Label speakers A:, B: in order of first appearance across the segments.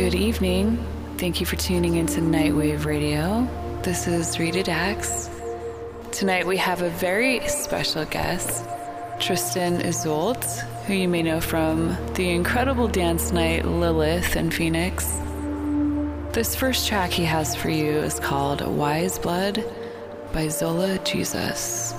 A: Good evening. Thank you for tuning into Nightwave Radio. This is Rita Dax. Tonight we have a very special guest, Tristan Isolde, who you may know from the incredible dance night Lilith in Phoenix. This first track he has for you is called Wise Blood by Zola Jesus.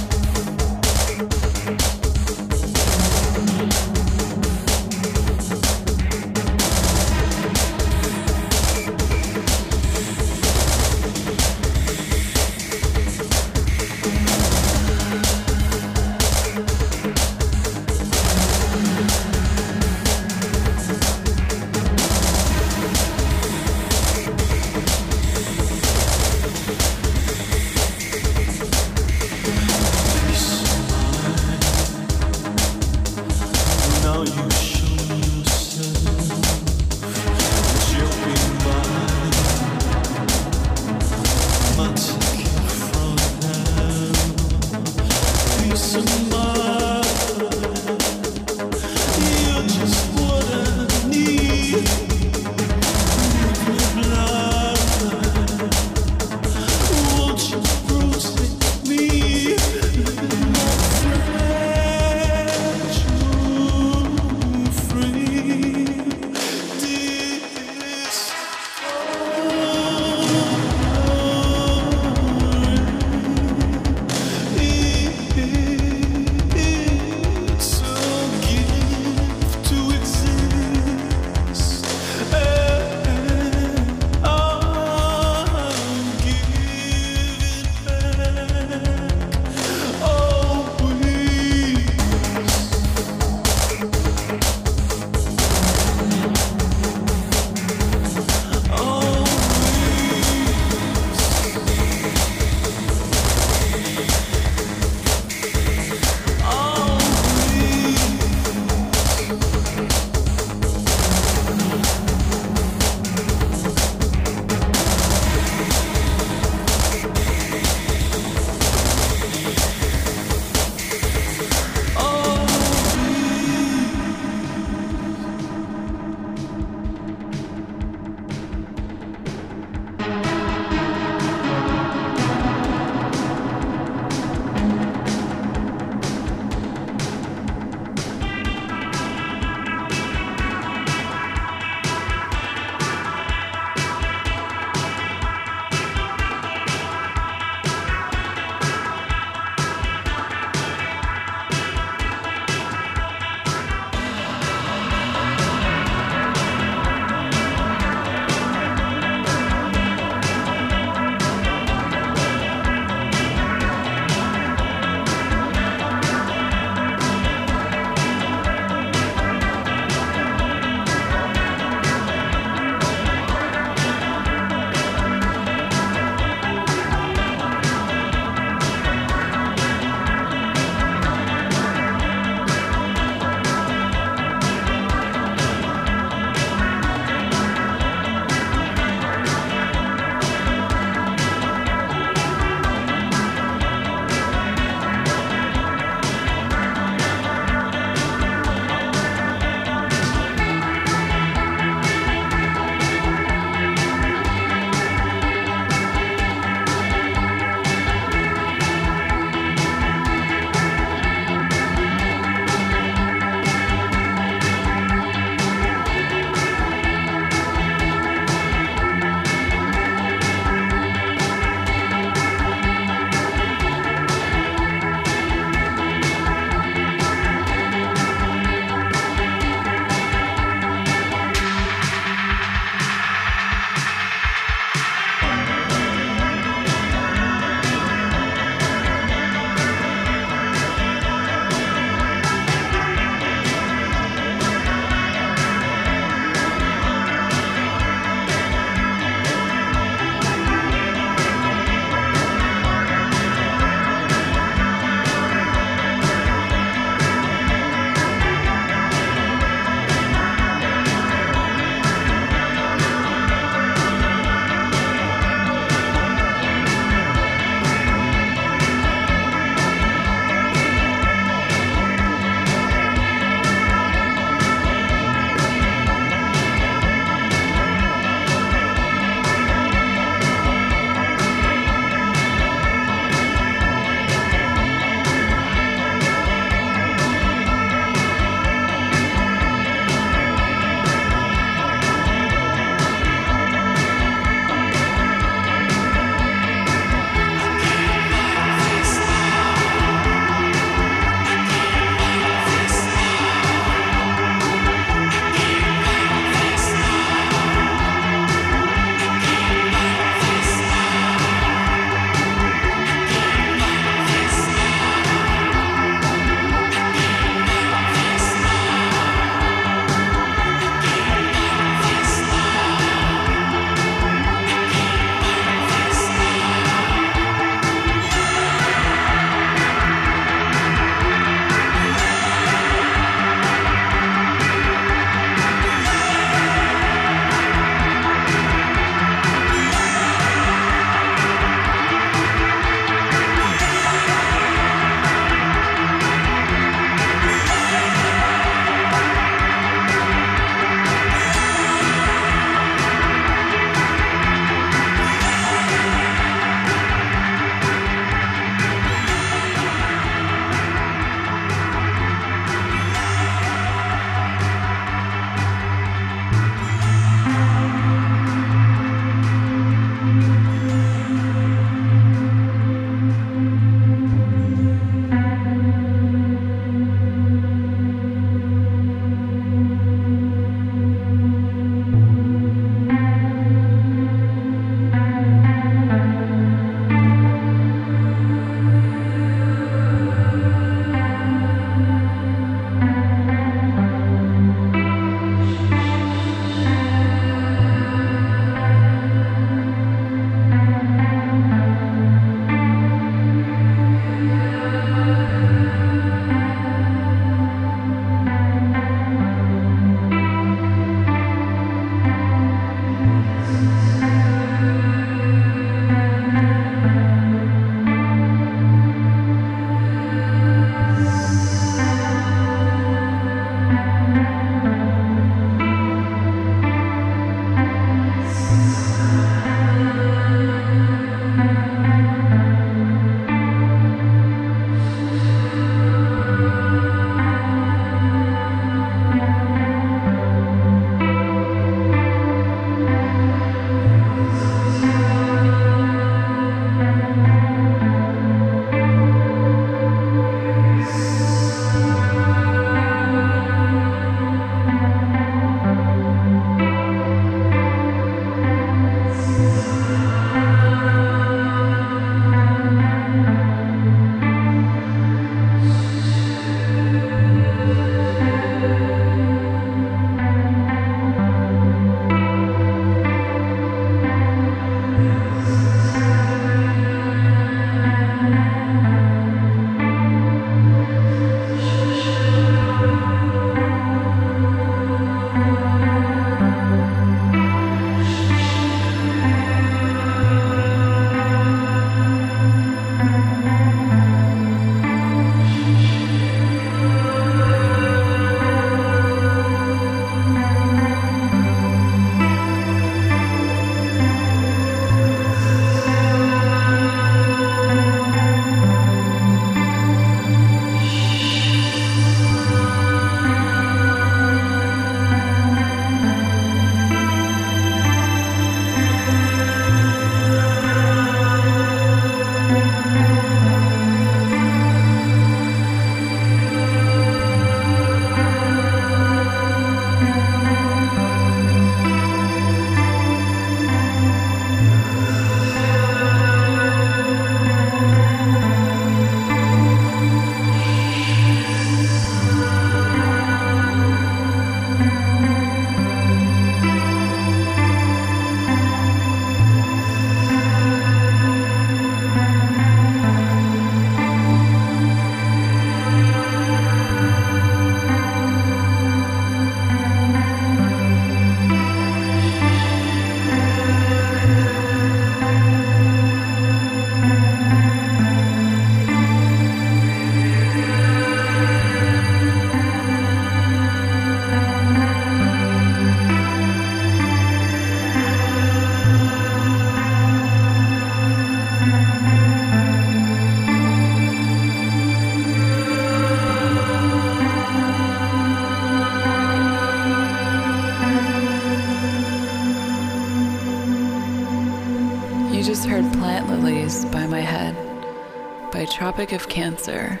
B: By Tropic of Cancer.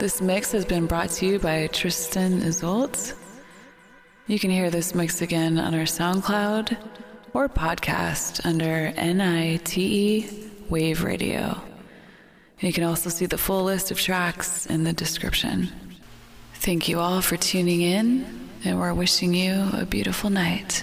B: This mix has been brought to you by Tristan Isolt. You can hear this mix again on our SoundCloud or podcast under NITE Wave Radio. You can also see the full list of tracks in the description. Thank you all for tuning in, and we're wishing you a beautiful night.